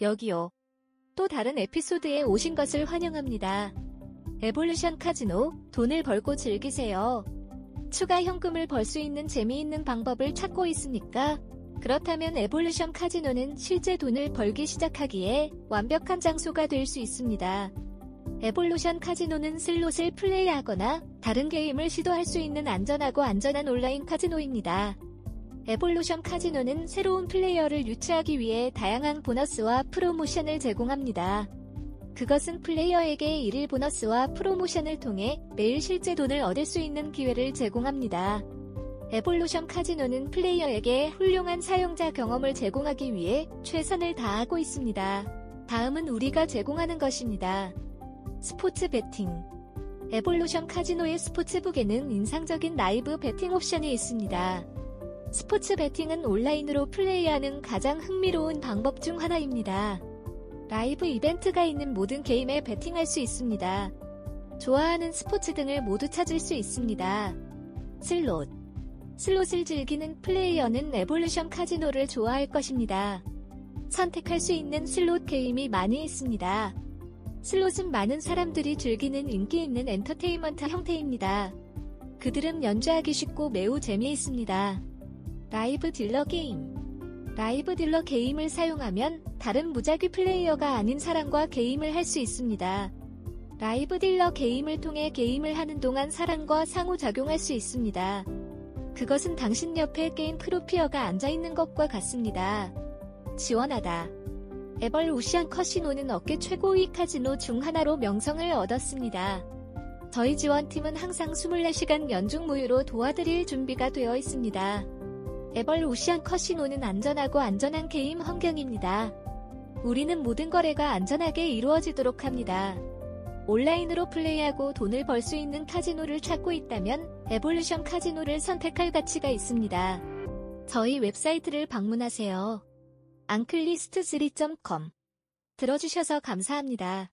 여기요. 또 다른 에피소드에 오신 것을 환영합니다. 에볼루션 카지노, 돈을 벌고 즐기세요. 추가 현금을 벌 수 있는 재미있는 방법을 찾고 있습니까? 그렇다면 에볼루션 카지노는 실제 돈을 벌기 시작하기에 완벽한 장소가 될 수 있습니다. 에볼루션 카지노는 슬롯을 플레이하거나 다른 게임을 시도할 수 있는 안전하고 안전한 온라인 카지노입니다. 에볼루션 카지노는 새로운 플레이어를 유치하기 위해 다양한 보너스와 프로모션을 제공합니다. 그것은 플레이어에게 일일 보너스와 프로모션을 통해 매일 실제 돈을 얻을 수 있는 기회를 제공합니다. 에볼루션 카지노는 플레이어에게 훌륭한 사용자 경험을 제공하기 위해 최선을 다하고 있습니다. 다음은 우리가 제공하는 것입니다. 스포츠 베팅 에볼루션 카지노의 sportsbook에는 인상적인 라이브 베팅 옵션이 있습니다. 스포츠 베팅은 온라인으로 플레이하는 가장 흥미로운 방법 중 하나입니다. 라이브 이벤트가 있는 모든 게임에 베팅할 수 있습니다. 좋아하는 스포츠 등을 모두 찾을 수 있습니다. 슬롯 슬롯을 즐기는 플레이어는 에볼루션 카지노를 좋아할 것입니다. 선택할 수 있는 슬롯 게임이 많이 있습니다. 슬롯은 많은 사람들이 즐기는 인기 있는 엔터테인먼트 형태입니다. 그들은 연주하기 쉽고 매우 재미있습니다. 라이브 딜러 게임 라이브 딜러 게임을 사용하면 다른 무작위 플레이어가 아닌 사람과 게임을 할 수 있습니다. 라이브 딜러 게임을 통해 게임을 하는 동안 사람과 상호작용할 수 있습니다. 그것은 당신 옆에 게임 croupier가 앉아있는 것과 같습니다. 지원하다. 에볼루션 카지노는 업계 최고위 카지노 중 하나로 명성을 얻었습니다. 저희 지원팀은 항상 24시간 연중 무휴로 도와드릴 준비가 되어 있습니다. 에볼루션 카지노는 안전하고 안전한 게임 환경입니다. 우리는 모든 거래가 안전하게 이루어지도록 합니다. 온라인으로 플레이하고 돈을 벌 수 있는 카지노를 찾고 있다면 에볼루션 카지노를 선택할 가치가 있습니다. 저희 웹사이트를 방문하세요. 앙클리스트3.com 들어주셔서 감사합니다.